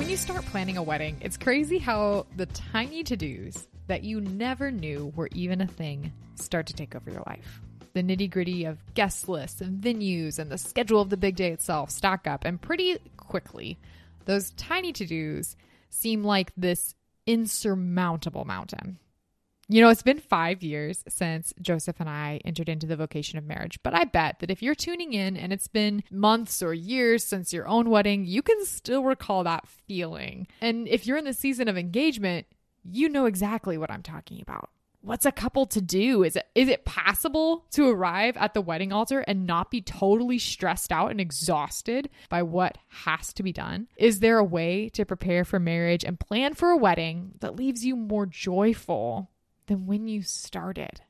When you start planning a wedding, it's crazy how the tiny to dos that you never knew were even a thing start to take over your life. The nitty gritty of guest lists and venues and the schedule of the big day itself stack up, and pretty quickly, those tiny to dos seem like this insurmountable mountain. You know, it's been five years since Joseph and I entered into the vocation of marriage, but I bet that if you're tuning in and it's been months or years since your own wedding, you can still recall that feeling. And if you're in the season of engagement, you know exactly what I'm talking about. What's a couple to do? Is it is it possible to arrive at the wedding altar and not be totally stressed out and exhausted by what has to be done? Is there a way to prepare for marriage and plan for a wedding that leaves you more joyful than when you started?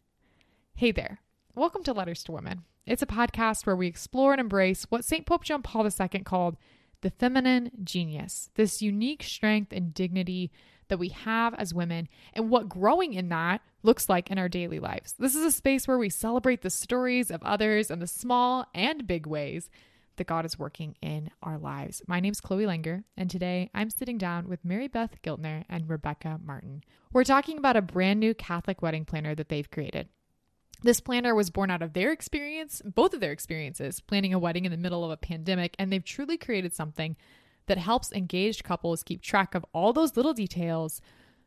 Hey there. Welcome to Letters to Women. It's a podcast where we explore and embrace what St. Pope John Paul II called the feminine genius, this unique strength and dignity that we have as women and what growing in that looks like in our daily lives. This is a space where we celebrate the stories of others and the small and big ways that God is working in our lives. My name's Chloe Langer, and today I'm sitting down with Mary Beth Giltner and Rebecca Martin. We're talking about a brand new Catholic wedding planner that they've created. This planner was born out of their experience, both of their experiences, planning a wedding in the middle of a pandemic, and they've truly created something that helps engaged couples keep track of all those little details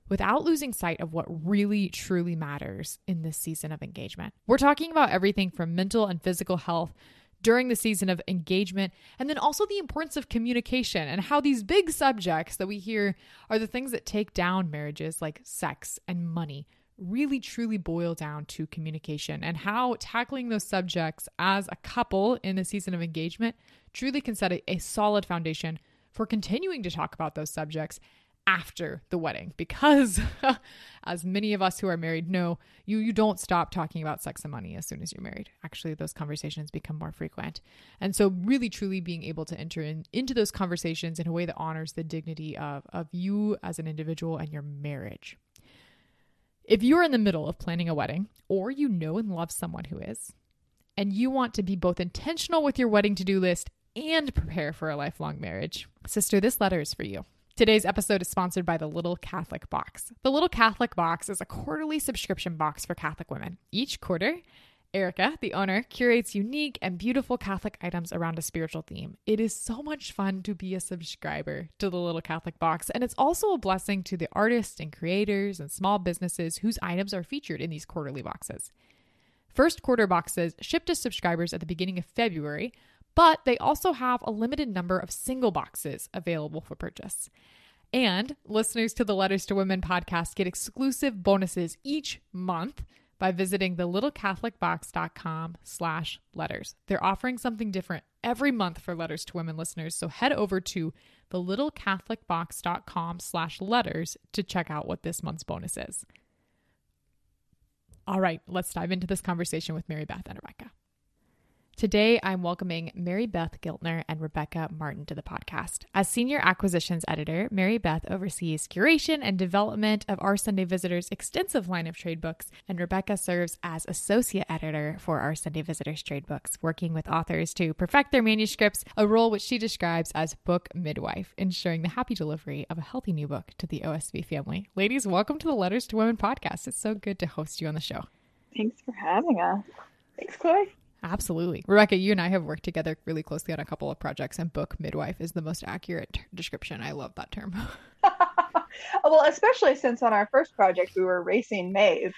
without losing sight of what really truly matters in this season of engagement. We're talking about everything from mental and physical health during the season of engagement, and then also the importance of communication and how these big subjects that we hear are the things that take down marriages like sex and money really truly boil down to communication and how tackling those subjects as a couple in the season of engagement truly can set a, a solid foundation for continuing to talk about those subjects after the wedding because as many of us who are married know you you don't stop talking about sex and money as soon as you're married actually those conversations become more frequent and so really truly being able to enter in, into those conversations in a way that honors the dignity of of you as an individual and your marriage if you're in the middle of planning a wedding or you know and love someone who is and you want to be both intentional with your wedding to-do list and prepare for a lifelong marriage. Sister, this letter is for you. Today's episode is sponsored by the Little Catholic Box. The Little Catholic Box is a quarterly subscription box for Catholic women. Each quarter, Erica, the owner, curates unique and beautiful Catholic items around a spiritual theme. It is so much fun to be a subscriber to the Little Catholic Box, and it's also a blessing to the artists and creators and small businesses whose items are featured in these quarterly boxes. First quarter boxes ship to subscribers at the beginning of February, but they also have a limited number of single boxes available for purchase. And listeners to the Letters to Women podcast get exclusive bonuses each month by visiting the littlecatholicbox.com slash letters. They're offering something different every month for Letters to Women listeners, so head over to the littlecatholicbox.com slash letters to check out what this month's bonus is. All right, let's dive into this conversation with Mary Beth and Rebecca. Today, I'm welcoming Mary Beth Giltner and Rebecca Martin to the podcast. As Senior Acquisitions Editor, Mary Beth oversees curation and development of Our Sunday Visitors' extensive line of trade books, and Rebecca serves as Associate Editor for Our Sunday Visitors' trade books, working with authors to perfect their manuscripts, a role which she describes as book midwife, ensuring the happy delivery of a healthy new book to the OSV family. Ladies, welcome to the Letters to Women podcast. It's so good to host you on the show. Thanks for having us. Thanks, Chloe. Absolutely. Rebecca, you and I have worked together really closely on a couple of projects, and book midwife is the most accurate t- description. I love that term. well, especially since on our first project we were racing Maeve.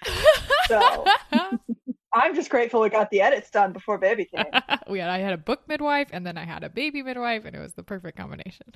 So I'm just grateful we got the edits done before baby came. we had I had a book midwife and then I had a baby midwife and it was the perfect combination.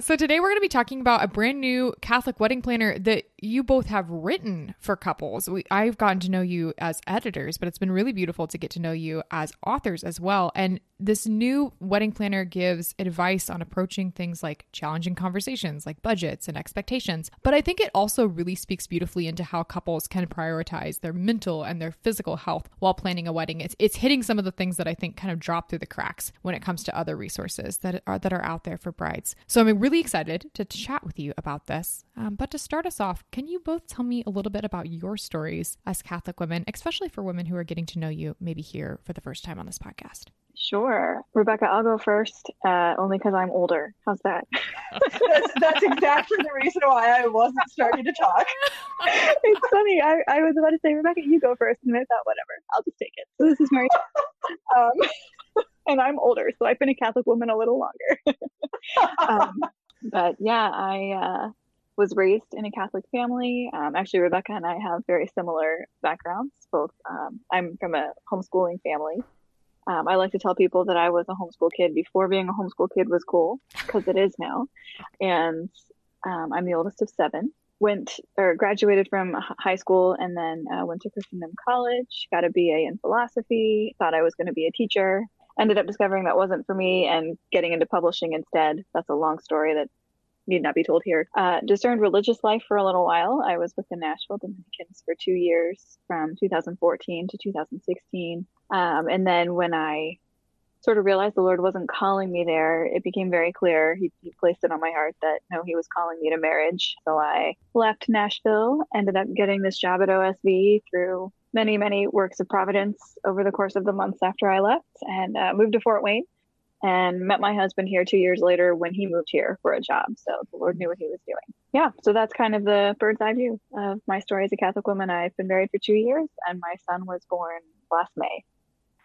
So, today we're going to be talking about a brand new Catholic wedding planner that you both have written for couples. We, I've gotten to know you as editors, but it's been really beautiful to get to know you as authors as well. And this new wedding planner gives advice on approaching things like challenging conversations, like budgets and expectations. But I think it also really speaks beautifully into how couples can prioritize their mental and their physical health while planning a wedding. It's, it's hitting some of the things that I think kind of drop through the cracks when it comes to other resources that are, that are out there for brides. So I'm really excited to chat with you about this. Um, but to start us off, can you both tell me a little bit about your stories as Catholic women, especially for women who are getting to know you maybe here for the first time on this podcast? Sure. Rebecca, I'll go first, uh, only because I'm older. How's that? that's, that's exactly the reason why I wasn't starting to talk. it's funny. I, I was about to say, Rebecca, you go first. And I thought, whatever, I'll just take it. So this is Mary. um, and I'm older, so I've been a Catholic woman a little longer. um, but yeah, I uh, was raised in a Catholic family. Um, actually, Rebecca and I have very similar backgrounds. Both, um, I'm from a homeschooling family. Um, I like to tell people that I was a homeschool kid before being a homeschool kid was cool, because it is now. And um, I'm the oldest of seven. Went or graduated from high school and then uh, went to Christendom College, got a BA in philosophy, thought I was going to be a teacher, ended up discovering that wasn't for me and getting into publishing instead. That's a long story that need not be told here. Uh, discerned religious life for a little while. I was with the Nashville Dominicans for two years from 2014 to 2016. Um, and then when I sort of realized the Lord wasn't calling me there, it became very clear. He, he, placed it on my heart that no, He was calling me to marriage. So I left Nashville, ended up getting this job at OSV through many, many works of providence over the course of the months after I left, and uh, moved to Fort Wayne and met my husband here two years later when he moved here for a job. So the Lord knew what he was doing. Yeah, so that's kind of the bird's eye view of my story as a Catholic woman. I've been married for two years, and my son was born last May.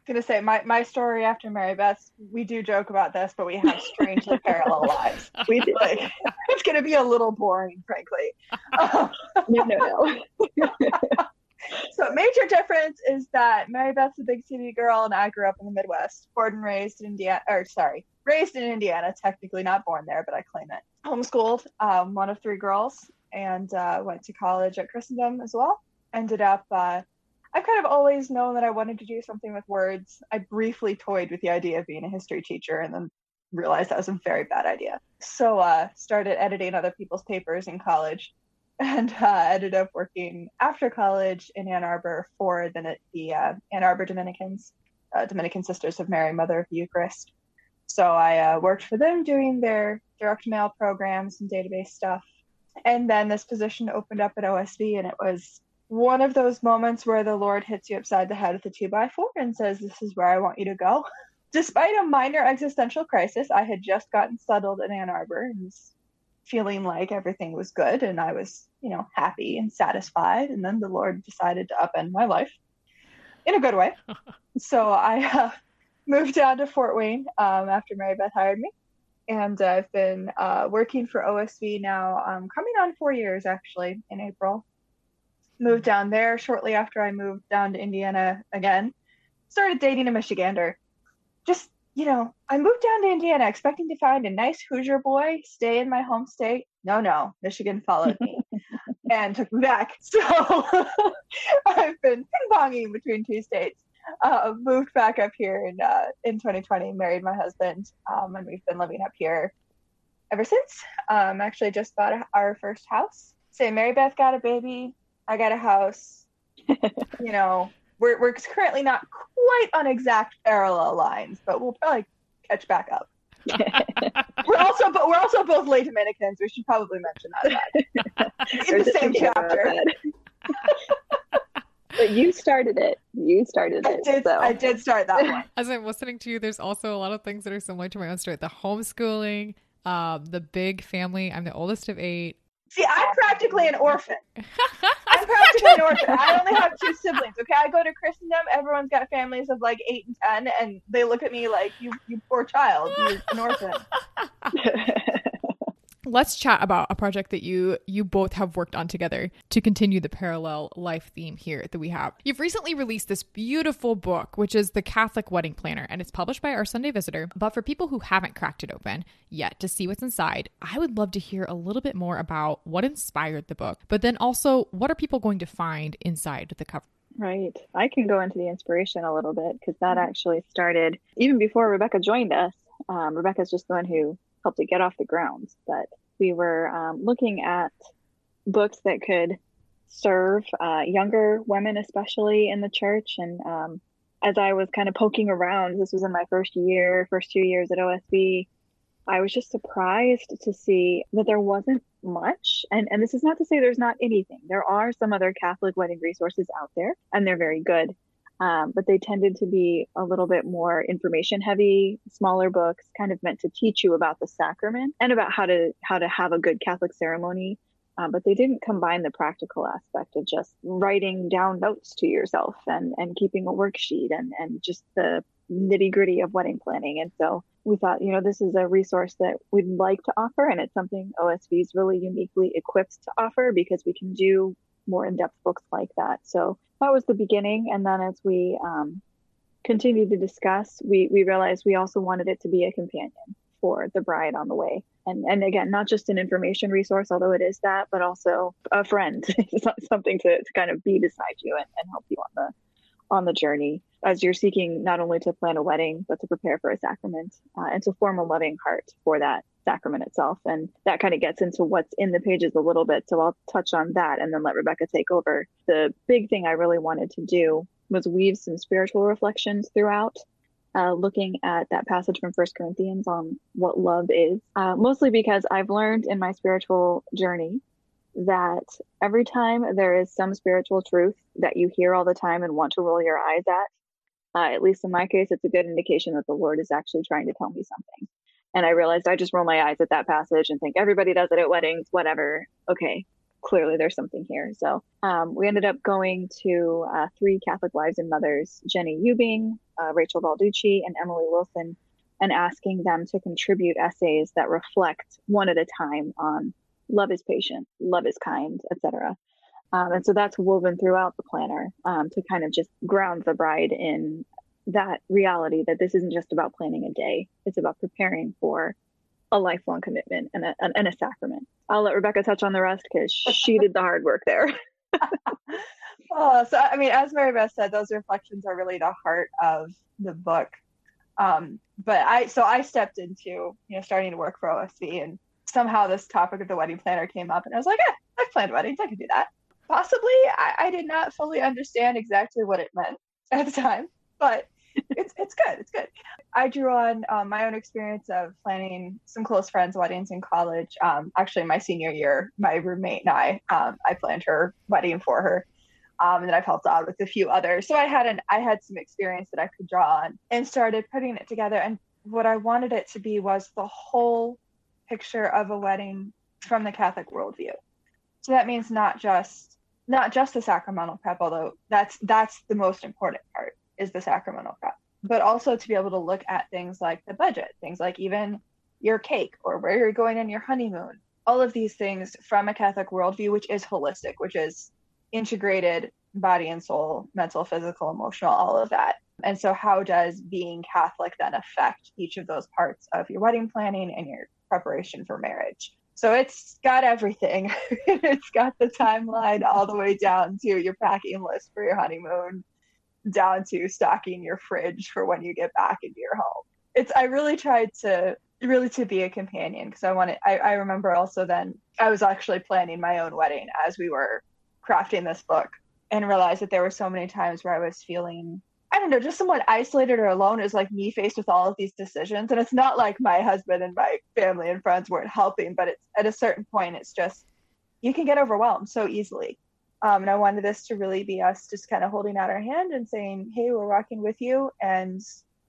I'm gonna say my, my story after Mary Beth, we do joke about this, but we have strangely parallel lives. We do. Like, it's gonna be a little boring, frankly. no, no, no. so major difference is that Mary Beth's a big city girl and I grew up in the Midwest, born and raised in Indiana, or sorry, raised in Indiana, technically not born there, but I claim it. Homeschooled, um, one of three girls, and uh, went to college at Christendom as well. Ended up, uh, I've kind of always known that I wanted to do something with words. I briefly toyed with the idea of being a history teacher and then realized that was a very bad idea. So uh, started editing other people's papers in college and uh, ended up working after college in Ann Arbor for the, the uh, Ann Arbor Dominicans, uh, Dominican Sisters of Mary, Mother of the Eucharist. So I uh, worked for them doing their direct mail programs and database stuff. And then this position opened up at OSV, and it was one of those moments where the Lord hits you upside the head with a two by four and says, This is where I want you to go. Despite a minor existential crisis, I had just gotten settled in Ann Arbor and was feeling like everything was good and I was, you know, happy and satisfied. And then the Lord decided to upend my life in a good way. so I uh, moved down to Fort Wayne um, after Mary Beth hired me. And I've been uh, working for OSV now, um, coming on four years actually in April. Moved down there shortly after I moved down to Indiana again. Started dating a Michigander. Just you know, I moved down to Indiana expecting to find a nice Hoosier boy, stay in my home state. No, no, Michigan followed me and took me back. So I've been ping ponging between two states. Uh, moved back up here in uh, in 2020, married my husband, um, and we've been living up here ever since. Um, actually, just bought a, our first house. Say, Mary Beth got a baby, I got a house. you know, we're we're currently not quite on exact parallel lines, but we'll probably catch back up. we're also but we're also both lay Dominicans. We should probably mention that in the same chapter. but you started it. You started it. I did, so. I did start that one. As I'm listening to you, there's also a lot of things that are similar to my own story. The homeschooling, um, the big family. I'm the oldest of eight. See, I'm practically an orphan. I'm practically an orphan. I only have two siblings. Okay, I go to Christendom. Everyone's got families of like eight and ten, and they look at me like you, you poor child, you're an orphan. let's chat about a project that you you both have worked on together to continue the parallel life theme here that we have. You've recently released this beautiful book, which is The Catholic Wedding Planner, and it's published by our Sunday Visitor. But for people who haven't cracked it open yet to see what's inside, I would love to hear a little bit more about what inspired the book, but then also what are people going to find inside the cover? Right. I can go into the inspiration a little bit because that actually started even before Rebecca joined us. Um, Rebecca's just the one who helped it get off the ground. But we were um, looking at books that could serve uh, younger women, especially in the church. And um, as I was kind of poking around, this was in my first year, first two years at OSV, I was just surprised to see that there wasn't much. And, and this is not to say there's not anything. There are some other Catholic wedding resources out there, and they're very good. Um, but they tended to be a little bit more information heavy, smaller books, kind of meant to teach you about the sacrament and about how to how to have a good Catholic ceremony. Um, but they didn't combine the practical aspect of just writing down notes to yourself and, and keeping a worksheet and, and just the nitty gritty of wedding planning. And so we thought, you know, this is a resource that we'd like to offer, and it's something OSV is really uniquely equipped to offer because we can do more in depth books like that. So that was the beginning. And then as we um, continued to discuss, we, we realized we also wanted it to be a companion for the bride on the way. And, and again, not just an information resource, although it is that, but also a friend, something to, to kind of be beside you and, and help you on the on the journey as you're seeking not only to plan a wedding but to prepare for a sacrament uh, and to form a loving heart for that sacrament itself. And that kind of gets into what's in the pages a little bit. So i'll touch on that and then let rebecca take over. The big thing i really wanted to do was weave some spiritual reflections throughout uh, looking at that passage from First Corinthians on what love is, uh, mostly because I've learned in my spiritual journey that every time there is some spiritual truth that you hear all the time and want to roll your eyes at, uh, at least in my case, it's a good indication that the Lord is actually trying to tell me something. And I realized I just roll my eyes at that passage and think everybody does it at weddings, whatever. Okay, clearly there's something here. So um, we ended up going to uh, three Catholic wives and mothers, Jenny Uebbing, uh, Rachel Balducci, and Emily Wilson, and asking them to contribute essays that reflect one at a time on love is patient, love is kind, etc. Um, and so that's woven throughout the planner um, to kind of just ground the bride in that reality that this isn't just about planning a day; it's about preparing for a lifelong commitment and a, and a sacrament. I'll let Rebecca touch on the rest because she did the hard work there. oh, so I mean, as Mary Beth said, those reflections are really the heart of the book. Um, but I, so I stepped into, you know, starting to work for OSV and somehow this topic of the wedding planner came up, and I was like, eh, I've planned weddings, I can do that. Possibly, I, I did not fully understand exactly what it meant at the time, but it's it's good. It's good. I drew on um, my own experience of planning some close friends' weddings in college. Um, actually, my senior year, my roommate and I, um, I planned her wedding for her, um, and then I've helped out with a few others. So I had an I had some experience that I could draw on, and started putting it together. And what I wanted it to be was the whole picture of a wedding from the Catholic worldview. So that means not just not just the sacramental prep, although that's that's the most important part is the sacramental prep, but also to be able to look at things like the budget, things like even your cake or where you're going on your honeymoon. All of these things from a Catholic worldview, which is holistic, which is integrated body and soul, mental, physical, emotional, all of that. And so, how does being Catholic then affect each of those parts of your wedding planning and your preparation for marriage. So it's got everything. it's got the timeline all the way down to your packing list for your honeymoon, down to stocking your fridge for when you get back into your home. It's I really tried to really to be a companion because I wanted I, I remember also then I was actually planning my own wedding as we were crafting this book and realized that there were so many times where I was feeling I don't know, just somewhat isolated or alone is like me faced with all of these decisions. And it's not like my husband and my family and friends weren't helping, but it's at a certain point, it's just you can get overwhelmed so easily. Um, and I wanted this to really be us just kind of holding out our hand and saying, hey, we're walking with you. And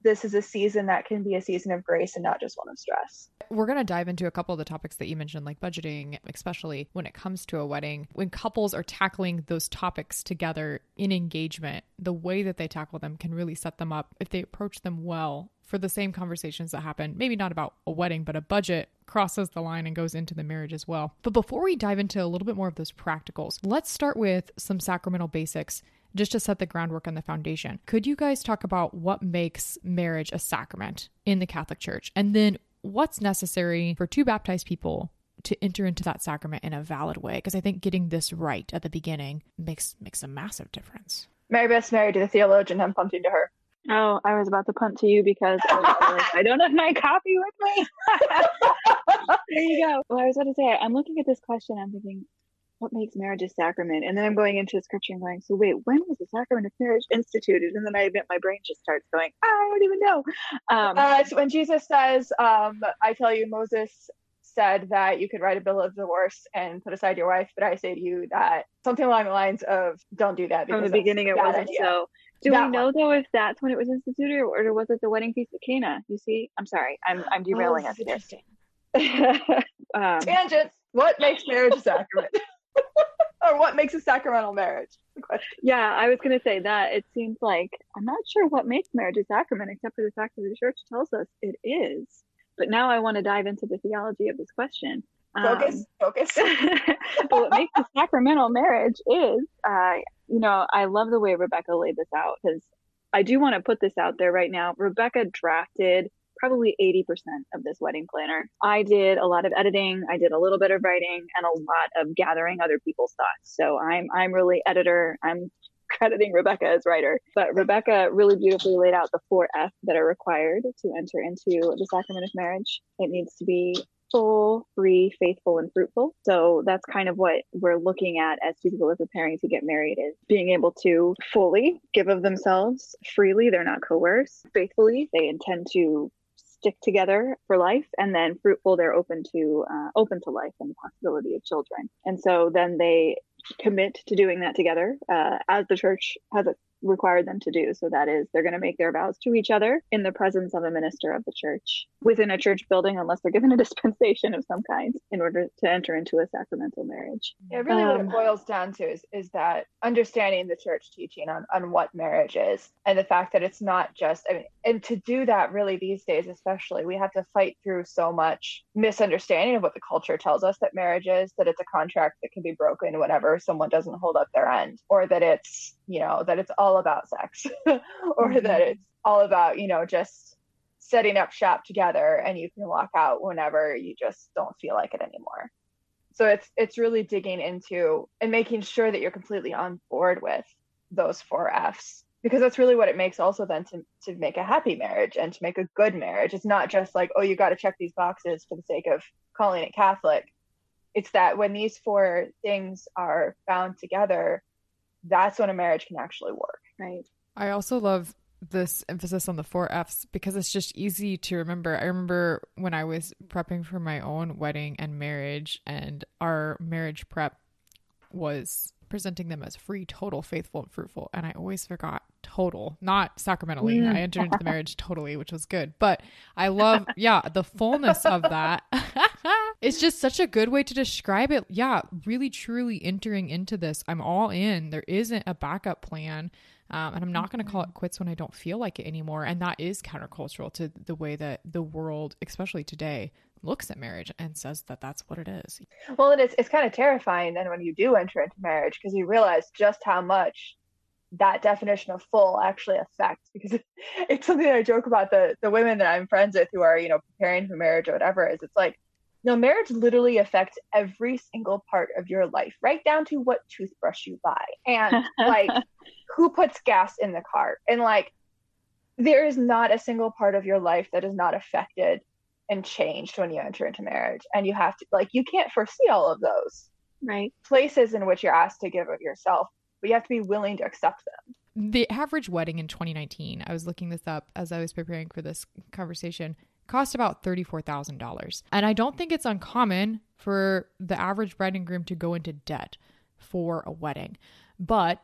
this is a season that can be a season of grace and not just one of stress. We're going to dive into a couple of the topics that you mentioned, like budgeting, especially when it comes to a wedding. When couples are tackling those topics together in engagement, the way that they tackle them can really set them up if they approach them well for the same conversations that happen, maybe not about a wedding, but a budget crosses the line and goes into the marriage as well. But before we dive into a little bit more of those practicals, let's start with some sacramental basics just to set the groundwork and the foundation. Could you guys talk about what makes marriage a sacrament in the Catholic Church? And then what's necessary for two baptized people to enter into that sacrament in a valid way? Because I think getting this right at the beginning makes makes a massive difference. Mary Beth's married to the theologian. I'm punting to her. Oh, I was about to punt to you because I, I don't have my copy with me. there you go. Well, I was about to say, I'm looking at this question. I'm thinking, what makes marriage a sacrament? And then I'm going into scripture and going, so wait, when was the sacrament of marriage instituted? And then I admit my brain just starts going, I don't even know. Um, uh, it's when Jesus says, um, I tell you, Moses said that you could write a bill of divorce and put aside your wife, but I say to you that something along the lines of don't do that. From the beginning, it wasn't idea. so. Do That we know though if that's when it was instituted or was it the wedding feast at Cana? You see, I'm sorry, I'm I'm derailing Oh, us here. um, Tangents. What makes marriage a sacrament? or what makes a sacramental marriage? The question. yeah, I was gonna say that it seems like I'm not sure what makes marriage a sacrament except for the fact that the church tells us it is. But now I want to dive into the theology of this question. Focus. Um, focus. but what makes a sacramental marriage is, uh, you know, I love the way Rebecca laid this out because I do want to put this out there right now. Rebecca drafted probably 80% of this wedding planner. I did a lot of editing, I did a little bit of writing and a lot of gathering other people's thoughts. So I'm I'm really editor. I'm crediting Rebecca as writer. But Rebecca really beautifully laid out the four F that are required to enter into the sacrament of marriage. It needs to be full, free, faithful, and fruitful. So that's kind of what we're looking at as people are preparing to get married is being able to fully give of themselves freely. They're not coerced. Faithfully, they intend to stick together for life and then fruitful they're open to uh, open to life and the possibility of children and so then they commit to doing that together uh, as the church has required them to do. So that is, they're going to make their vows to each other in the presence of a minister of the church within a church building, unless they're given a dispensation of some kind in order to enter into a sacramental marriage. Yeah, really what Um, it boils down to is, is that understanding the church teaching on, on what marriage is and the fact that it's not just, I mean, and to do that really these days, especially, we have to fight through so much misunderstanding of what the culture tells us that marriage is, that it's a contract that can be broken whenever someone doesn't hold up their end, or that it's, you know, that it's all about sex, or Mhm. that it's all about, you know, just setting up shop together and you can walk out whenever you just don't feel like it anymore. So it's it's really digging into and making sure that you're completely on board with those four f's because that's really what it makes also then to, to make a happy marriage and to make a good marriage. It's not just like oh you got to check these boxes for the sake of calling it catholic. It's that when these four things are bound together that's when a marriage can actually work Right. I also love this emphasis on the four F's because it's just easy to remember. I remember when I was prepping for my own wedding and marriage, and our marriage prep was presenting them as free, total, faithful, and fruitful. And I always forgot total, not sacramentally. Mm. I entered into the marriage totally, which was good. But I love, yeah, the fullness of that. it's just such a good way to describe it. Yeah, really, truly entering into this. I'm all in. There isn't a backup plan. Um, and I'm not going to call it quits when I don't feel like it anymore. And that is countercultural to the way that the world, especially today, looks at marriage and says that that's what it is. Well, and it's it's kind of terrifying then when you do enter into marriage because you realize just how much that definition of full actually affects because it's something that I joke about the the women that I'm friends with who are, you know, preparing for marriage or whatever is it's like no, marriage literally affects every single part of your life, right down to what toothbrush you buy and like who puts gas in the car. And like there is not a single part of your life that is not affected and changed when you enter into marriage. And you have to like you can't foresee all of those Right. places in which you're asked to give of yourself, but you have to be willing to accept them. The average wedding in 2019, I was looking this up as I was preparing for this conversation, cost about $34,000. And I don't think it's uncommon for the average bride and groom to go into debt for a wedding. But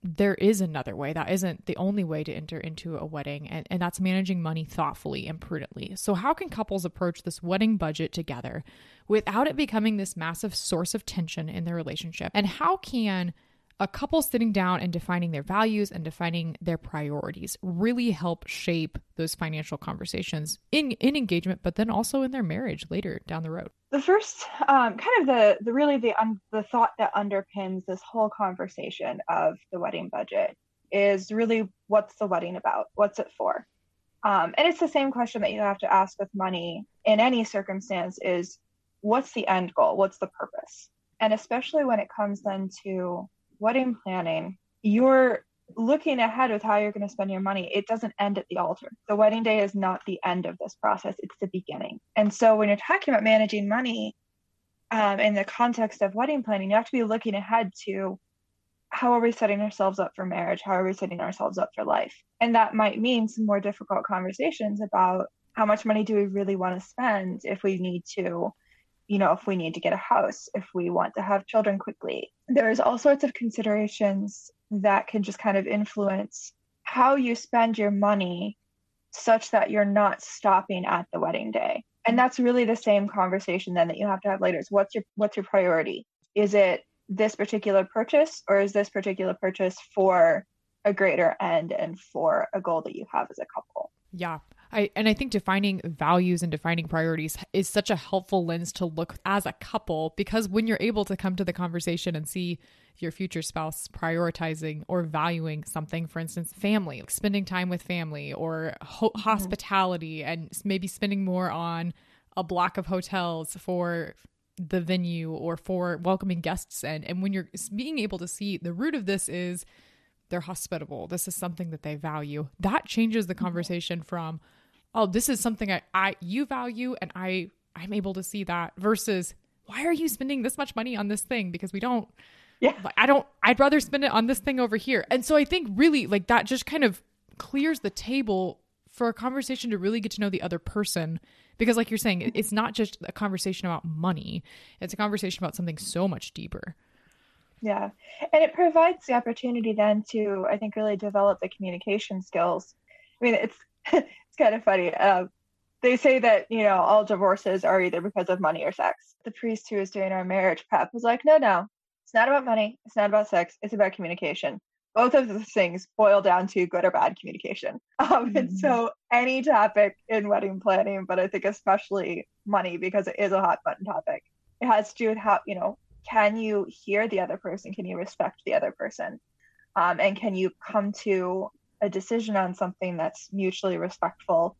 there is another way. That isn't the only way to enter into a wedding, and, and that's managing money thoughtfully and prudently. So, how can couples approach this wedding budget together without it becoming this massive source of tension in their relationship? And how can a couple sitting down and defining their values and defining their priorities really help shape those financial conversations in, in engagement, but then also in their marriage later down the road? The first, um, kind of the the really the um, the thought that underpins this whole conversation of the wedding budget is really what's the wedding about? What's it for? Um, and it's the same question that you have to ask with money in any circumstance: is what's the end goal? What's the purpose? And especially when it comes then to wedding planning, you're looking ahead with how you're going to spend your money. It doesn't end at the altar. The wedding day is not the end of this process, it's the beginning. And so when you're talking about managing money um, in the context of wedding planning, you have to be looking ahead to how are we setting ourselves up for marriage? How are we setting ourselves up for life? And that might mean some more difficult conversations about how much money do we really want to spend if we need to you know, if we need to get a house, if we want to have children quickly. There's all sorts of considerations that can just kind of influence how you spend your money such that you're not stopping at the wedding day. And that's really the same conversation then that you have to have later. Is what's your what's your priority? Is it this particular purchase or is this particular purchase for a greater end and for a goal that you have as a couple? Yeah. I and I think defining values and defining priorities is such a helpful lens to look as a couple because when you're able to come to the conversation and see your future spouse prioritizing or valuing something, for instance, family, like spending time with family or ho- mm-hmm. hospitality, and maybe spending more on a block of hotels for the venue or for welcoming guests and and when you're being able to see the root of this is they're hospitable this is something that they value that changes the mm-hmm. conversation from oh this is something i, I you value and i i'm able to see that versus why are you spending this much money on this thing? Because we don't. Yeah. I don't i'd rather spend it on this thing over here. And so i think really like that just kind of clears the table for a conversation to really get to know the other person. Because like you're saying it's not just a conversation about money. It's a conversation about something so much deeper. Yeah. And it provides the opportunity then to i think really develop the communication skills. I mean it's it's kind of funny uh, they say that you know all divorces are either because of money or sex. The priest who was doing our marriage prep was like no no it's not about money it's not about sex it's about communication. Both of those things boil down to good or bad communication. Um, mm-hmm. and so any topic in wedding planning but i think especially money because it is a hot button topic it has to do with how you know can you hear the other person? Can you respect the other person? Um, and can you come to a decision on something that's mutually respectful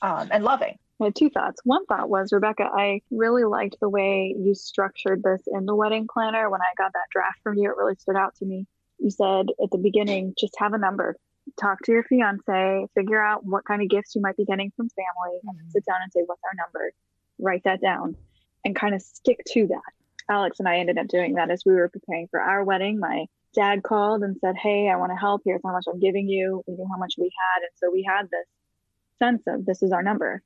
um, and loving. I had two thoughts. One thought was, Rebecca, I really liked the way you structured this in the wedding planner. When I got that draft from you, it really stood out to me. You said at the beginning, just have a number. Talk to your fiance, figure out what kind of gifts you might be getting from family, mm-hmm. and sit down and say, What's our number? Write that down and kind of stick to that. Alex and I ended up doing that as we were preparing for our wedding. My dad called and said, Hey, I want to help. Here's how much I'm giving you. We knew how much we had. And so we had this sense of this is our number.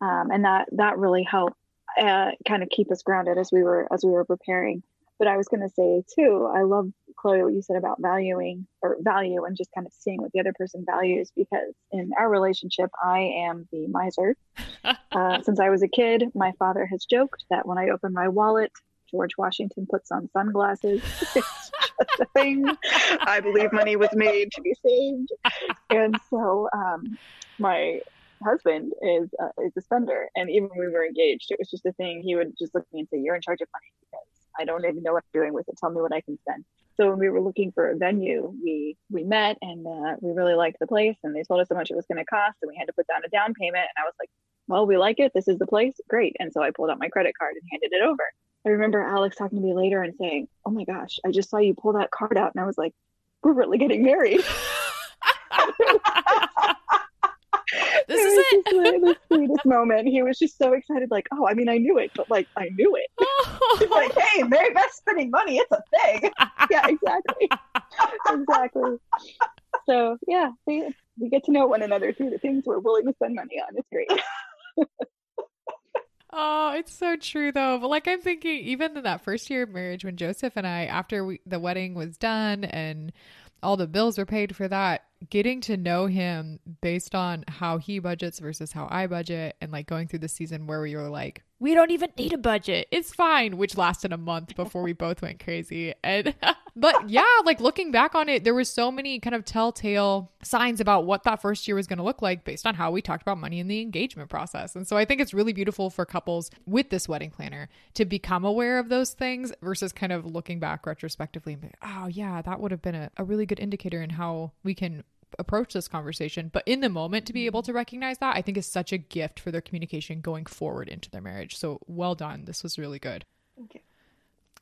Um, and that, that really helped uh, kind of keep us grounded as we were, as we were preparing. But I was going to say too, I love Chloe, what you said about valuing or value and just kind of seeing what the other person values because in our relationship, I am the miser. uh, since I was a kid, my father has joked that when I open my wallet, George Washington puts on sunglasses. a thing. I believe money was made to be saved. And so um, my husband is uh, is a spender. And even when we were engaged, it was just a thing. He would just look at me and say, You're in charge of money because I don't even know what I'm doing with it. Tell me what I can spend. So when we were looking for a venue, we we met and uh, we really liked the place, and they told us how much it was going to cost, and we had to put down a down payment. And I was like, "Well, we like it. This is the place. Great." And so I pulled out my credit card and handed it over. I remember Alex talking to me later and saying, "Oh my gosh, I just saw you pull that card out," and I was like, "We're really getting married." this is it. the sweetest moment. He was just so excited, like, "Oh, I mean, I knew it, but like, I knew it." He's like, "Hey, Mary Beth's spending money. It's a thing." yeah, exactly, exactly. So yeah, we we get to know one another through the things we're willing to spend money on. It's great. Oh, it's so true though. But like I'm thinking, even in that first year of marriage, when Joseph and I, after we, the wedding was done and all the bills were paid for that, getting to know him based on how he budgets versus how I budget, and like going through the season where we were like, we don't even need a budget. It's fine, which lasted a month before we both went crazy. And but yeah, like looking back on it, there was so many kind of telltale signs about what that first year was going to look like based on how we talked about money in the engagement process. And so I think it's really beautiful for couples with this wedding planner to become aware of those things versus kind of looking back retrospectively and be, oh yeah, that would have been a, a really good indicator in how we can approach this conversation. But in the moment, to be able to recognize that, I think is such a gift for their communication going forward into their marriage. So well done. This was really good. Okay.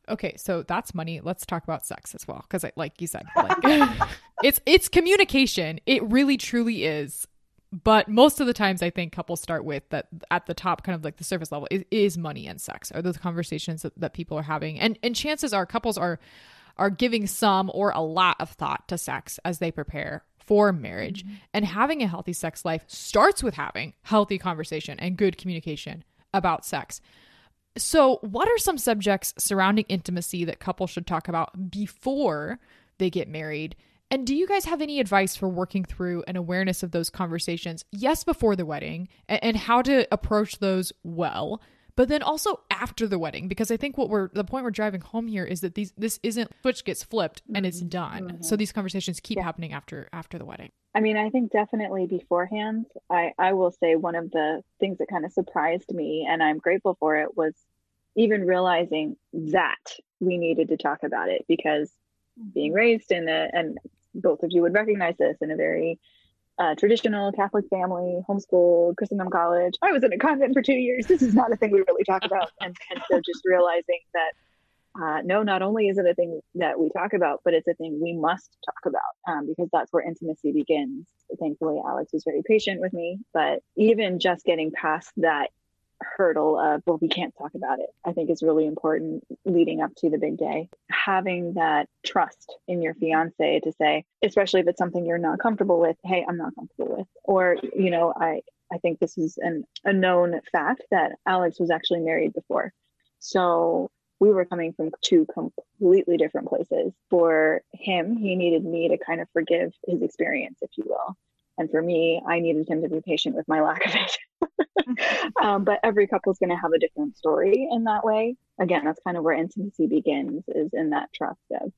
Okay, so that's money. Let's talk about sex as well, because like you said, like it's it's communication. It really truly is. But most of the times, I think couples start with that at the top, kind of like the surface level, is, is money and sex. Are those conversations that, that people are having? And and chances are, couples are are giving some or a lot of thought to sex as they prepare for marriage. Mm-hmm. And having a healthy sex life starts with having healthy conversation and good communication about sex. So, what are some subjects surrounding intimacy that couples should talk about before they get married? And do you guys have any advice for working through an awareness of those conversations? Yes, before the wedding, and, and how to approach those well, but then also after the wedding because i think what we're the point we're driving home here is that these this isn't switch gets flipped and it's Mm-hmm. done Mhm. so these conversations keep Yeah. happening after after the wedding I mean, I think definitely beforehand, I, I will say one of the things that kind of surprised me, and I'm grateful for it, was even realizing that we needed to talk about it because being raised in a, and both of you would recognize this, in a very uh, traditional Catholic family, homeschooled, Christendom college. I was in a convent for two years. This is not a thing we really talk about. And, and so just realizing that uh, no, not only is it a thing that we talk about, but it's a thing we must talk about um, because that's where intimacy begins. Thankfully, Alex was very patient with me, but even just getting past that hurdle of, well, we can't talk about it, I think is really important leading up to the big day. Having that trust in your fiance to say, especially if it's something you're not comfortable with, hey, I'm not comfortable with. Or, you know, I, I think this is an, a known fact that Alex was actually married before. So we were coming from two completely different places. For him, he needed me to kind of forgive his experience, if you will. And for me, I needed him to be patient with my lack of it. um, but every couple is going to have a different story in that way. Again, that's kind of where intimacy begins, is in that trust of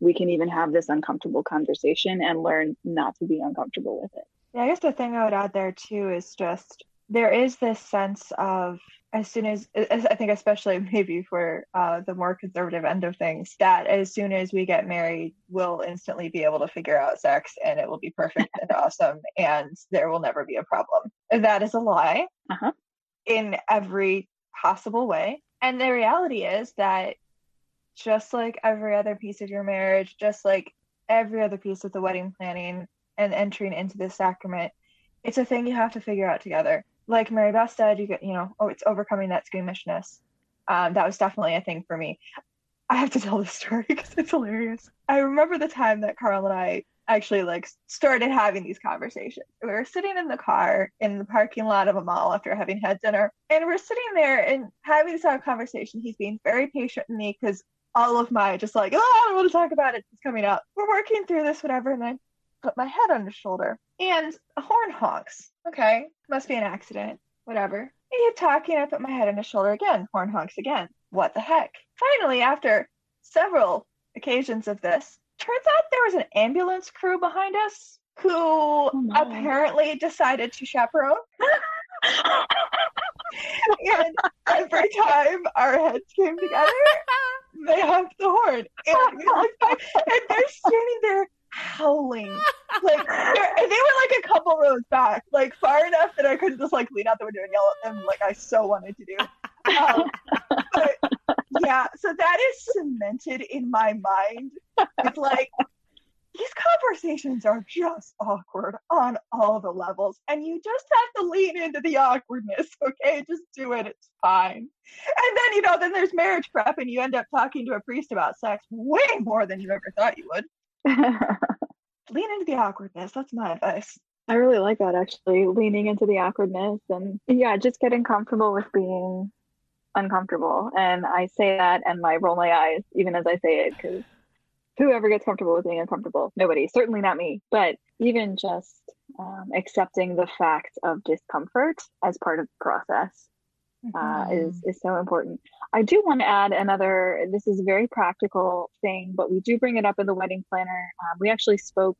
we can even have this uncomfortable conversation and learn not to be uncomfortable with it. Yeah, I guess the thing I would add there too is just there is this sense of as soon as as- I think especially maybe for uh, the more conservative end of things that as soon as we get married we'll instantly be able to figure out sex and it will be perfect and awesome and there will never be a problem. That is a lie Uh-huh. in every possible way. And the reality is that just like every other piece of your marriage, just like every other piece of the wedding planning and entering into this sacrament, it's a thing you have to figure out together. Like Mary Beth said, you get, you know, oh, it's overcoming that squeamishness. Um, that was definitely a thing for me. I have to tell this story because it's hilarious. I remember the time that Carl and I actually like started having these conversations. We were sitting in the car in the parking lot of a mall after having had dinner, and we're sitting there and having this conversation. He's being very patient with me because all of my just like, oh, I don't want to talk about it. It's coming up. We're working through this, whatever, and I put my head on his shoulder, and a horn honks. Okay, must be an accident. Whatever. I keep talking. I put my head on his shoulder again. Horn honks again. What the heck? Finally, after several occasions of this, turns out there was an ambulance crew behind us who oh no. apparently decided to chaperone. and every time our heads came together, they honked the horn. And, we looked back, and they're standing there howling. Like they were like a couple rows back, like far enough that I couldn't just like lean out the window and yell at them like I so wanted to do. Um, but yeah, so that is cemented in my mind. It's like these conversations are just awkward on all the levels, and you just have to lean into the awkwardness. Okay, just do it. It's fine. And then you know, then there's marriage prep, and you end up talking to a priest about sex way more than you ever thought you would. Lean into the awkwardness. That's my advice. I really like that actually, leaning into the awkwardness and yeah, just getting comfortable with being uncomfortable. And I say that and I roll my eyes even as I say it because whoever gets comfortable with being uncomfortable, nobody, certainly not me. But even just um, accepting the fact of discomfort as part of the process uh, is is so important. I do want to add another. This is a very practical thing, but we do bring it up in the wedding planner. Um, we actually spoke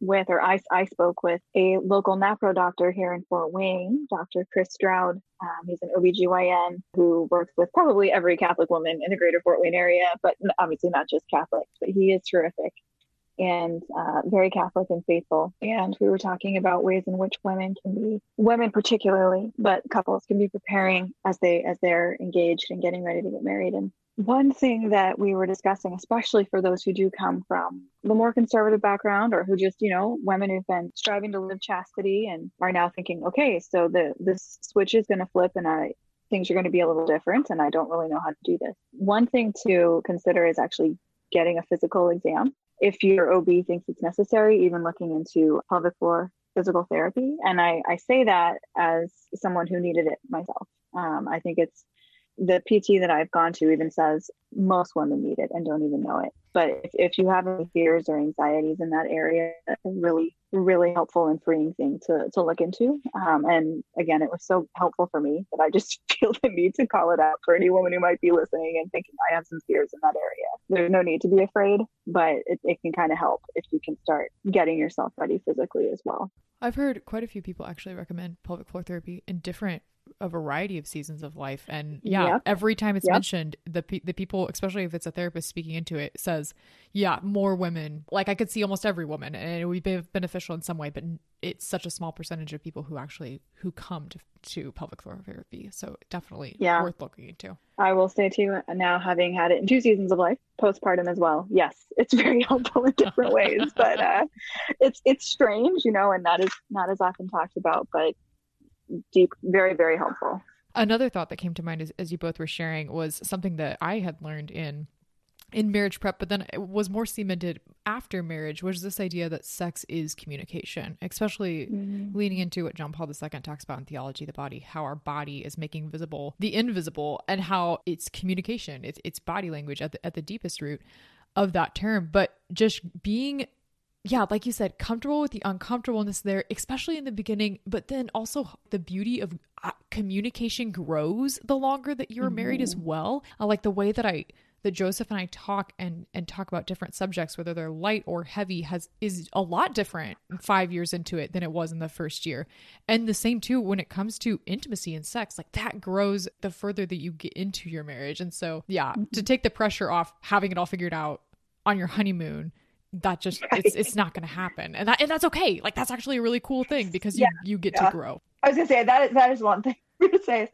with, or I, I spoke with a local NAPRO doctor here in Fort Wayne, Dr. Chris Stroud. Um, he's an OBGYN who works with probably every Catholic woman in the greater Fort Wayne area, but obviously not just Catholics, but he is terrific and uh, very Catholic and faithful. And we were talking about ways in which women can be, women particularly, but couples can be preparing as they as they're engaged and getting ready to get married. And one thing that we were discussing, especially for those who do come from the more conservative background or who just, you know, women who've been striving to live chastity and are now thinking, okay, so the this switch is going to flip and I things are going to be a little different and I don't really know how to do this. One thing to consider is actually getting a physical exam if your OB thinks it's necessary, even looking into pelvic floor physical therapy. And I, I say that as someone who needed it myself. Um, I think it's the pt that i've gone to even says most women need it and don't even know it. But if, if you have any fears or anxieties in that area really really helpful and freeing thing to, to look into. Um, and again it was so helpful for me that i just feel the need to call it out for any woman who might be listening and thinking i have some fears in that area. There's no need to be afraid but it, it can kind of help if you can start getting yourself ready physically as well. I've heard quite a few people actually recommend pelvic floor therapy in different a variety of seasons of life. And yeah every time it's mentioned the pe- the people especially if it's a therapist speaking into it says yeah more women. Like I could see almost every woman and it would be beneficial in some way but it's such a small percentage of people who actually who come to to pelvic floor therapy. So definitely Yeah. worth looking into. I will say too, now having had it in two seasons of life, postpartum as well. Yes, it's very helpful in different ways, but uh, it's it's strange, you know, and that is not as often talked about, but deep, very very helpful. Another thought that came to mind as, as you both were sharing was something that I had learned in in marriage prep, but then it was more cemented after marriage, was this idea that sex is communication, especially mm-hmm. leaning into what John Paul II talks about in Theology of the Body, how our body is making visible the invisible and how it's communication, it's, it's body language at the, at the deepest root of that term. But just being yeah, like you said, comfortable with the uncomfortableness there, especially in the beginning, but then also the beauty of uh, communication grows the longer that you're married as well. I like the way that I that Joseph and I talk and and talk about different subjects, whether they're light or heavy, has is a lot different five years into it than it was in the first year. And the same too when it comes to intimacy and sex, like that grows the further that you get into your marriage. And so yeah, to take the pressure off having it all figured out on your honeymoon that just it's it's not going to happen and that and that's okay like that's actually a really cool thing because you you get Yeah. to grow I was gonna say that is, that is one thing to say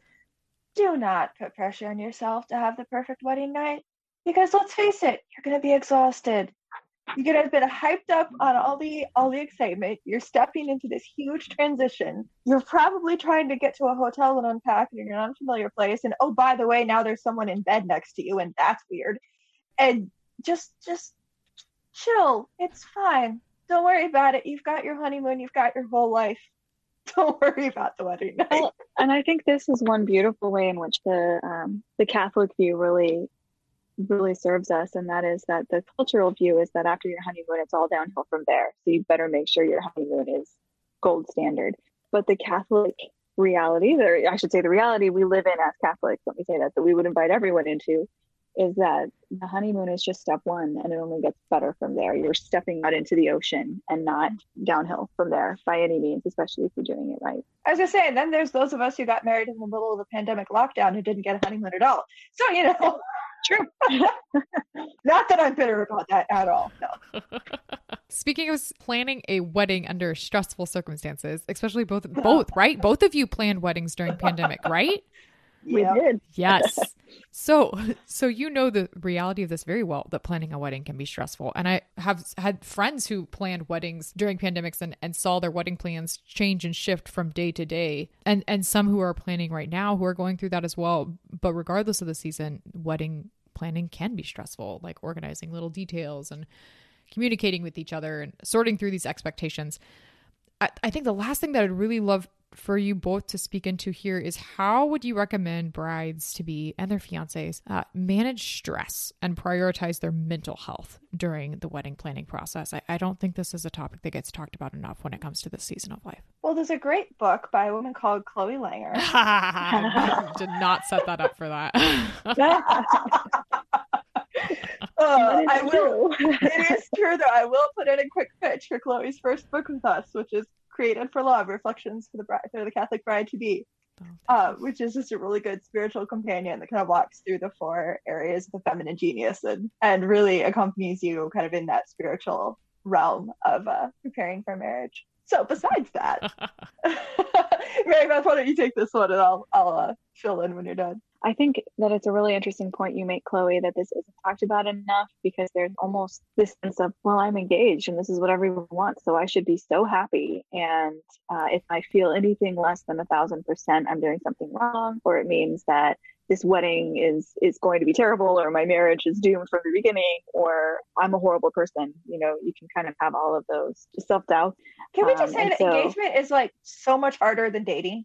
do not put pressure on yourself to have the perfect wedding night because let's face it, you're gonna be exhausted. You're gonna have been hyped up on all the all the excitement. You're stepping into this huge transition. You're probably trying to get to a hotel and unpack You're in an unfamiliar place. And oh, by the way, now there's someone in bed next to you, and that's weird. And just just chill. It's fine. Don't worry about it. You've got your honeymoon. You've got your whole life. Don't worry about the wedding night. Well, and I think this is one beautiful way in which the um, the Catholic view really really serves us, and that is that the cultural view is that after your honeymoon, it's all downhill from there. So you better make sure your honeymoon is gold standard. But the Catholic reality, or I should say, the reality we live in as Catholics, let me say that that we would invite everyone into, is that the honeymoon is just step one, and it only gets better from there. You're stepping out into the ocean and not downhill from there by any means, especially if you're doing it right. I was gonna say, and then there's those of us who got married in the middle of the pandemic lockdown who didn't get a honeymoon at all. So you know, True. not that I'm bitter about that at all. No. speaking of planning a wedding under stressful circumstances especially both both right both of you planned weddings during pandemic right We Yeah. did. yes. So so you know the reality of this very well that planning a wedding can be stressful. And i have had friends who planned weddings during pandemics and, and saw their wedding plans change and shift from day to day. And and some who are planning right now who are going through that as well. But regardless of the season wedding planning can be stressful like organizing little details and communicating with each other and sorting through these expectations. I, I think the last thing that I'd really love for you both to speak into here is how would you recommend brides to be and their fiancés uh, manage stress and prioritize their mental health during the wedding planning process? I, I don't think this is a topic that gets talked about enough when it comes to this season of life. Well, there's a great book by a woman called Chloe Langr. Did not set that up for that. Uh, I will. it is true, though. I will put in a quick pitch for Chloe's first book with us, which is Created for Love: Reflections for the Bride, for the Catholic Bride to Be, uh, which is just a really good spiritual companion that kind of walks through the four areas of the feminine genius and and really accompanies you kind of in that spiritual realm of uh, preparing for marriage. So, besides that, Mary Beth, why don't you take this one and I'll I'll uh, fill in when you're done. I think that it's a really interesting point you make, Chloe, that this isn't talked about enough because there's almost this sense of, well, I'm engaged and this is what everyone wants, so I should be so happy. And uh, if I feel anything less than a thousand percent, I'm doing something wrong, or it means that this wedding is is going to be terrible, or my marriage is doomed from the beginning, or I'm a horrible person. You know, you can kind of have all of those self doubt. Can we Um, just say that so- engagement is like so much harder than dating?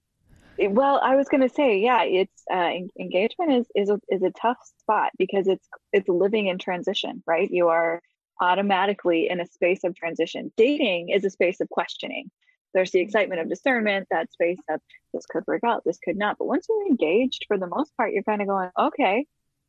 Well, I was going to say, yeah, it's uh, engagement is is a, is a tough spot because it's it's living in transition, right? You are automatically in a space of transition. Dating is a space of questioning. There's the excitement of discernment, that space of this could work out, this could not. But once you're engaged, for the most part, you're kind of going, okay,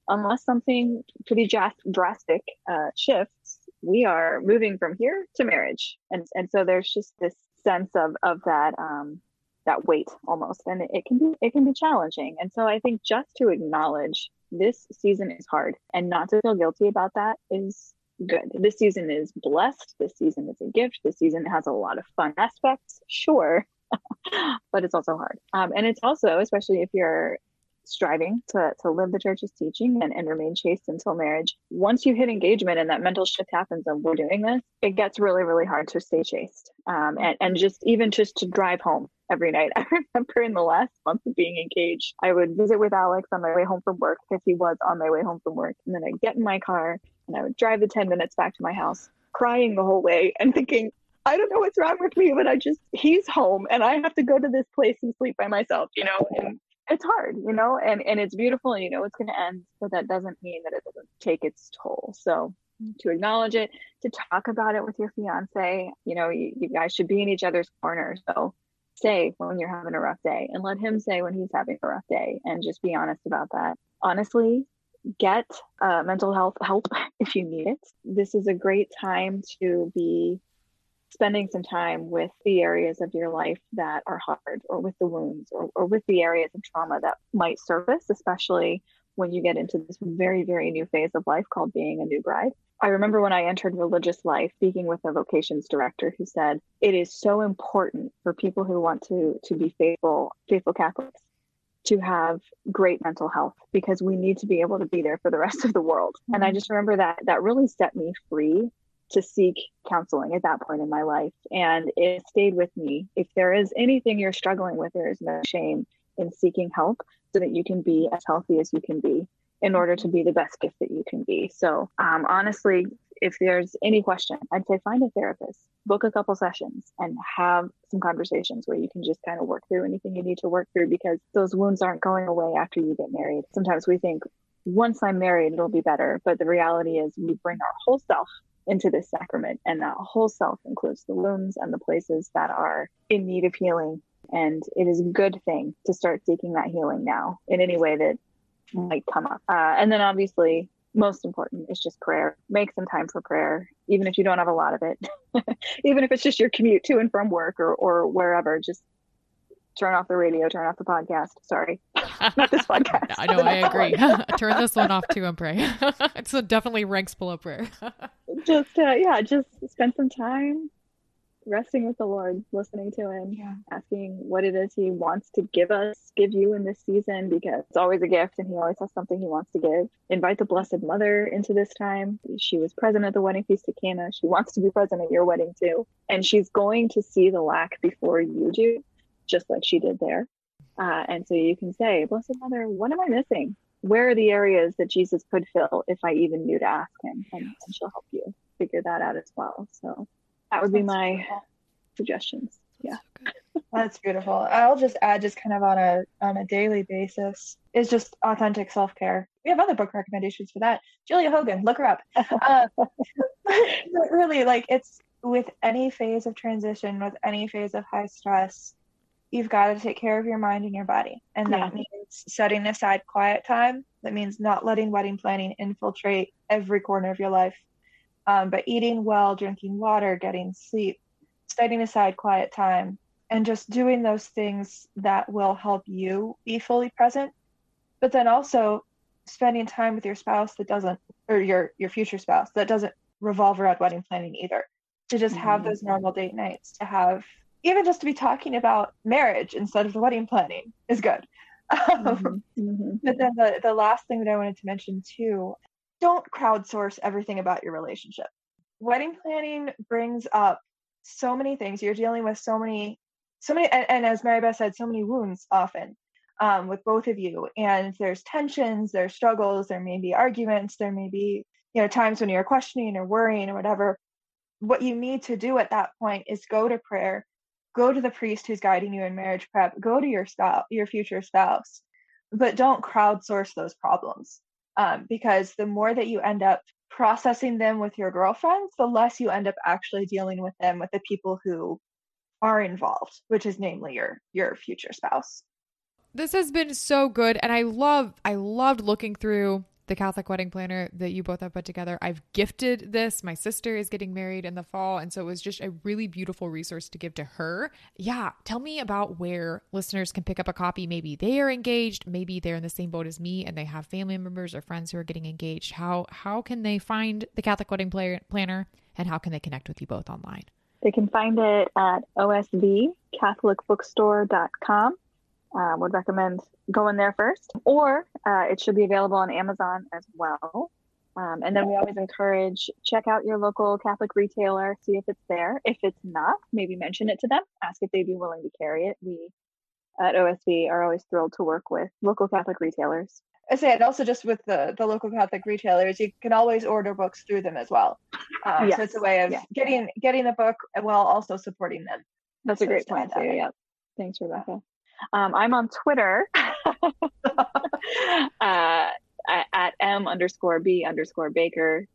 unless something pretty drastic uh, shifts, we are moving from here to marriage. And and so there's just this sense of of that um, that weight almost, and it, can be it can be challenging. And so I think just to acknowledge this season is hard and not to feel guilty about that is good. This season is blessed. This season is a gift. This season has a lot of fun aspects, sure, but it's also hard. Um, and it's also, especially if you're striving to, to live the church's teaching and, and remain chaste until marriage. Once you hit engagement and that mental shift happens and we're doing this, it gets really, really hard to stay chaste. Um, and, and just even just to drive home every night. I remember in the last month of being engaged, I would visit with Alex on my way home from work because he was on my way home from work. And then I'd get in my car and I would drive the 10 minutes back to my house, crying the whole way and thinking, I don't know what's wrong with me, but I just, he's home and I have to go to this place and sleep by myself, you know? And it's hard, you know, and, and it's beautiful and you know it's going to end, but that doesn't mean that it doesn't take its toll. So to acknowledge it, to talk about it with your fiance, you know, you, you guys should be in each other's corner. So say when you're having a rough day and let him say when he's having a rough day and just be honest about that. Honestly, get uh, mental health help if you need it. This is a great time to be spending some time with the areas of your life that are hard or with the wounds or, or with the areas of trauma that might surface, especially when you get into this very, very new phase of life called being a new bride. I remember when I entered religious life, speaking with a vocations director who said, it is so important for people who want to, to be faithful, faithful Catholics to have great mental health because we need to be able to be there for the rest of the world. Mm-hmm. And I mm-hmm. just remember that that really set me free to seek counseling at that point in my life. And it stayed with me. If there is anything you're struggling with, there is no shame in seeking help so that you can be as healthy as you can be in order to be the best gift that you can be. So, um, honestly, if there's any question, I'd say find a therapist, book a couple sessions, and have some conversations where you can just kind of work through anything you need to work through because those wounds aren't going away after you get married. Sometimes we think, once I'm married, it'll be better. But the reality is, we bring our whole self into this sacrament, and that whole self includes the wounds and the places that are in need of healing. And it is a good thing to start seeking that healing now in any way that might come up. Uh, and then obviously, most important is just prayer. Make some time for prayer, even if you don't have a lot of it. even if it's just your commute to and from work or, or wherever, just turn off the radio, turn off the podcast. Sorry, not this podcast. I know, I agree. turn this one off too and pray. it's definitely ranks below prayer. just, uh, yeah, just spend some time resting with the Lord, listening to Him, yeah. asking what it is He wants to give us, give you in this season, because it's always a gift and He always has something He wants to give. Invite the Blessed Mother into this time. She was present at the wedding feast of Cana. She wants to be present at your wedding too. And she's going to see the lack before you do, just like she did there. Uh, and so you can say, Blessed Mother, what am I missing? Where are the areas that Jesus could fill if I even knew to ask Him? And, and she'll help you figure that out as well. So that would be my beautiful. suggestions. Yeah. That's beautiful. I'll just add just kind of on a on a daily basis is just authentic self care. We have other book recommendations for that. Julia Hogan, look her up. Uh, really, like it's with any phase of transition, with any phase of high stress, you've got to take care of your mind and your body, and that yeah. means setting aside quiet time. That means not letting wedding planning infiltrate every corner of your life um, but eating well, drinking water, getting sleep, setting aside quiet time, and just doing those things that will help you be fully present. But then also spending time with your spouse that doesn't, or your your future spouse that doesn't revolve around wedding planning either. To just have mm-hmm. those normal date nights, to have even just to be talking about marriage instead of the wedding planning is good. Mm-hmm. mm-hmm. But then the, the last thing that I wanted to mention too don't crowdsource everything about your relationship. Wedding planning brings up so many things. You're dealing with so many, so many, and, and as Mary Beth said, so many wounds often um, with both of you. And there's tensions, there's struggles, there may be arguments, there may be, you know, times when you're questioning or worrying or whatever. What you need to do at that point is go to prayer go to the priest who's guiding you in marriage prep, go to your spouse, your future spouse, but don't crowdsource those problems. Um, because the more that you end up processing them with your girlfriends, the less you end up actually dealing with them with the people who are involved, which is namely your your future spouse. This has been so good and I love I loved looking through the Catholic wedding planner that you both have put together. I've gifted this. My sister is getting married in the fall. And so it was just a really beautiful resource to give to her. Yeah. Tell me about where listeners can pick up a copy. Maybe they are engaged. Maybe they're in the same boat as me and they have family members or friends who are getting engaged. How, how can they find the Catholic wedding planner and how can they connect with you both online? They can find it at osvcatholicbookstore.com. Uh, would recommend going there first, or uh, it should be available on Amazon as well. Um, and then we always encourage check out your local Catholic retailer, see if it's there. If it's not, maybe mention it to them, ask if they'd be willing to carry it. We at OSV are always thrilled to work with local Catholic retailers. I say, and also just with the the local Catholic retailers, you can always order books through them as well. Um, yes. So it's a way of yes. getting getting the book while also supporting them. That's so a great point too. Yeah. Thanks, Rebecca. Um, I'm on Twitter uh, at m underscore b underscore baker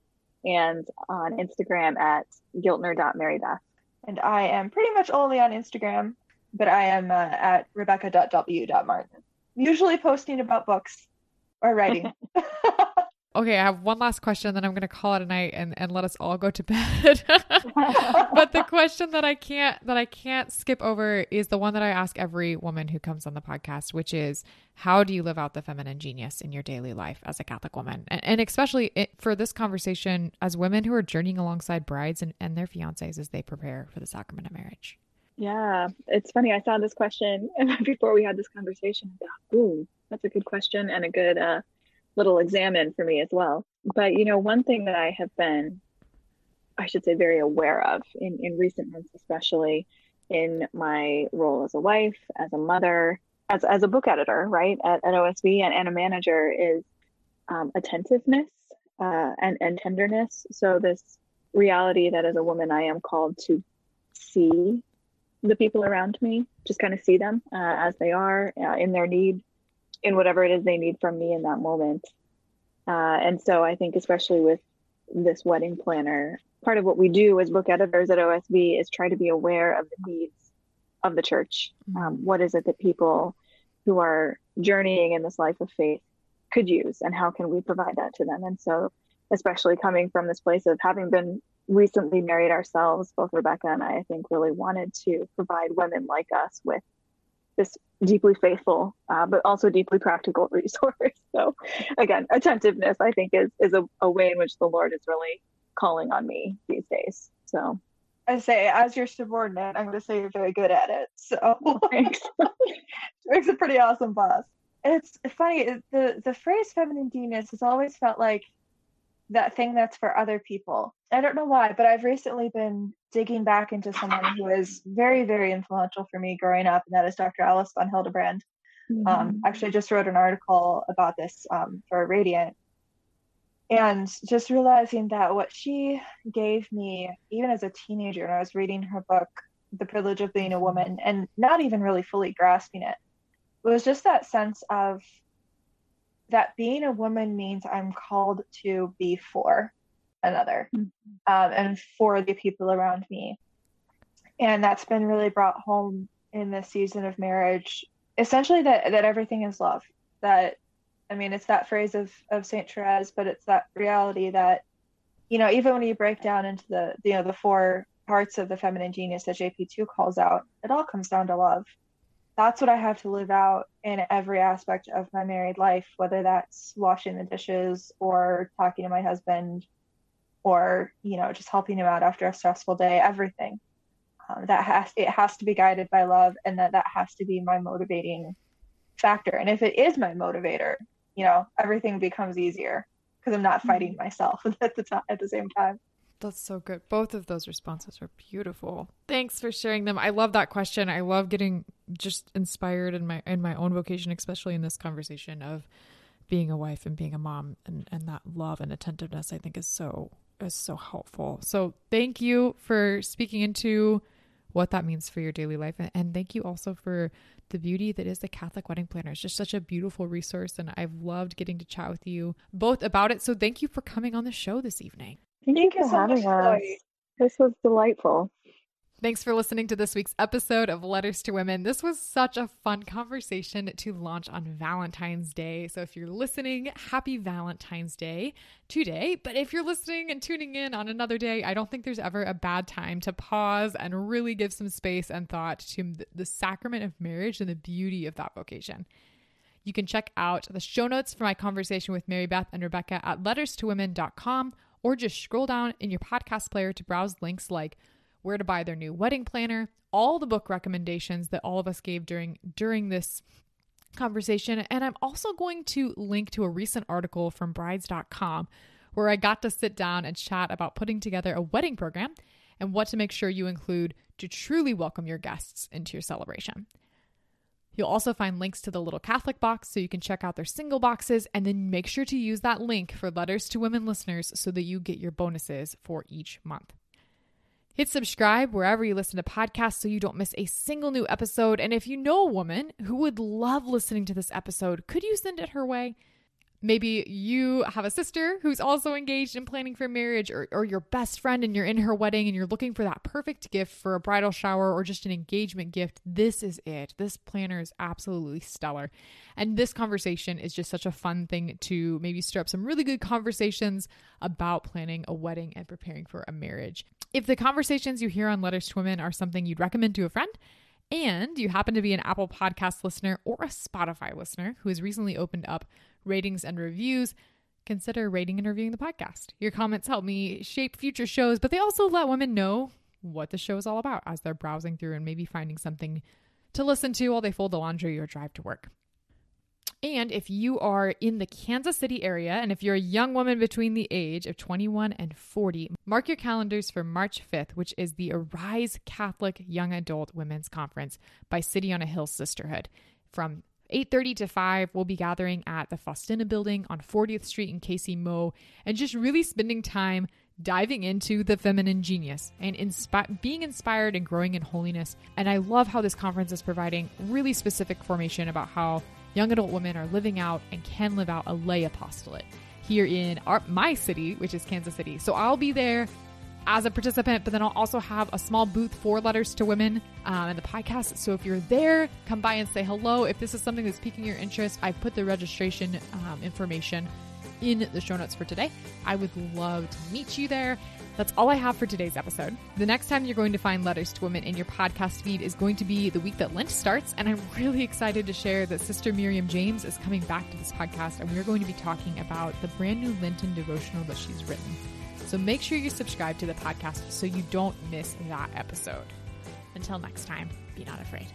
and on Instagram at giltner.marybeth. And I am pretty much only on Instagram, but I am uh, at rebecca.w.martin. Usually posting about books or writing. Okay, I have one last question, then I'm going to call it a night and, and let us all go to bed. but the question that I can't that I can't skip over is the one that I ask every woman who comes on the podcast, which is how do you live out the feminine genius in your daily life as a Catholic woman, and, and especially it, for this conversation as women who are journeying alongside brides and, and their fiancés as they prepare for the sacrament of marriage. Yeah, it's funny. I saw this question before we had this conversation. Ooh, that's a good question and a good. Uh, little examine for me as well. But you know, one thing that I have been, I should say, very aware of in, in recent months, especially in my role as a wife, as a mother, as, as a book editor, right, at, at OSV and, and a manager is um, attentiveness uh, and, and tenderness. So, this reality that as a woman, I am called to see the people around me, just kind of see them uh, as they are uh, in their need in whatever it is they need from me in that moment. Uh, and so I think, especially with this wedding planner, part of what we do as book editors at OSV is try to be aware of the needs of the church. Mm-hmm. Um, what is it that people who are journeying in this life of faith could use, and how can we provide that to them? And so, especially coming from this place of having been recently married ourselves, both Rebecca and I, I think, really wanted to provide women like us with this deeply faithful, uh, but also deeply practical resource. So, again, attentiveness, I think, is is a, a way in which the Lord is really calling on me these days. So, I say, as your subordinate, I'm going to say you're very good at it. So, thanks. makes a pretty awesome boss. It's funny. the The phrase "feminine genius" has always felt like that thing that's for other people. I don't know why, but I've recently been digging back into someone who is very, very influential for me growing up, and that is Dr. Alice von Hildebrand. Um, mm-hmm. Um, actually, I just wrote an article about this um, for Radiant, and just realizing that what she gave me, even as a teenager, and I was reading her book, The Privilege of Being a Woman, and not even really fully grasping it, was just that sense of that being a woman means I'm called to be for another mm-hmm. um, and for the people around me. And that's been really brought home in this season of marriage. Essentially, that, that everything is love. That, I mean, it's that phrase of, of St. Therese, but it's that reality that, you know, even when you break down into the, you know, the four parts of the feminine genius that JP2 calls out, it all comes down to love that's what I have to live out in every aspect of my married life, whether that's washing the dishes or talking to my husband or, you know, just helping him out after a stressful day, everything. Um, that has it has to be guided by love and that that has to be my motivating factor. And if it is my motivator, you know, everything becomes easier because I'm not fighting mm-hmm. myself at the time at the same time. That's so good. Both of those responses are beautiful. Thanks for sharing them. I love that question. I love getting just inspired in my in my own vocation, especially in this conversation of being a wife and being a mom and, and that love and attentiveness I think is so is so helpful. So thank you for speaking into what that means for your daily life. And thank you also for the beauty that is the Catholic Wedding Planner. It's just such a beautiful resource, and I've loved getting to chat with you both about it. So thank you for coming on the show this evening. Thank, Thank you you for so having much, us. Chloe. This was delightful. Thanks for listening to this week's episode of Letters to Women. This was such a fun conversation to launch on Valentine's Day. So if you're listening, happy Valentine's Day today. But if you're listening and tuning in on another day, I don't think there's ever a bad time to pause and really give some space and thought to the sacrament of marriage and the beauty of that vocation. You can check out the show notes for my conversation with Mary Beth and Rebecca at letterstowomen.com or just scroll down in your podcast player to browse links like where to buy their new wedding planner, all the book recommendations that all of us gave during during this conversation, and I'm also going to link to a recent article from brides.com where I got to sit down and chat about putting together a wedding program and what to make sure you include to truly welcome your guests into your celebration. You'll also find links to the Little Catholic box so you can check out their single boxes and then make sure to use that link for letters to women listeners so that you get your bonuses for each month. Hit subscribe wherever you listen to podcasts so you don't miss a single new episode. And if you know a woman who would love listening to this episode, could you send it her way? Maybe you have a sister who's also engaged in planning for marriage, or, or your best friend and you're in her wedding and you're looking for that perfect gift for a bridal shower or just an engagement gift. This is it. This planner is absolutely stellar. And this conversation is just such a fun thing to maybe stir up some really good conversations about planning a wedding and preparing for a marriage. If the conversations you hear on Letters to Women are something you'd recommend to a friend, and you happen to be an Apple Podcast listener or a Spotify listener who has recently opened up ratings and reviews, consider rating and reviewing the podcast. Your comments help me shape future shows, but they also let women know what the show is all about as they're browsing through and maybe finding something to listen to while they fold the laundry or drive to work. And if you are in the Kansas City area and if you're a young woman between the age of 21 and 40, mark your calendars for March 5th, which is the Arise Catholic Young Adult Women's Conference by City on a Hill Sisterhood. From 8:30 to 5 we'll be gathering at the Faustina building on 40th Street in KC MO and just really spending time diving into the feminine genius and inspi- being inspired and growing in holiness. And I love how this conference is providing really specific formation about how young adult women are living out and can live out a lay apostolate here in our, my city, which is Kansas City. So I'll be there as a participant, but then I'll also have a small booth for letters to women um, and the podcast. So if you're there, come by and say hello. If this is something that's piquing your interest, I put the registration um, information in the show notes for today. I would love to meet you there. That's all I have for today's episode. The next time you're going to find Letters to Women in your podcast feed is going to be the week that Lent starts. And I'm really excited to share that Sister Miriam James is coming back to this podcast, and we're going to be talking about the brand new Lenten devotional that she's written. So make sure you subscribe to the podcast so you don't miss that episode. Until next time, be not afraid.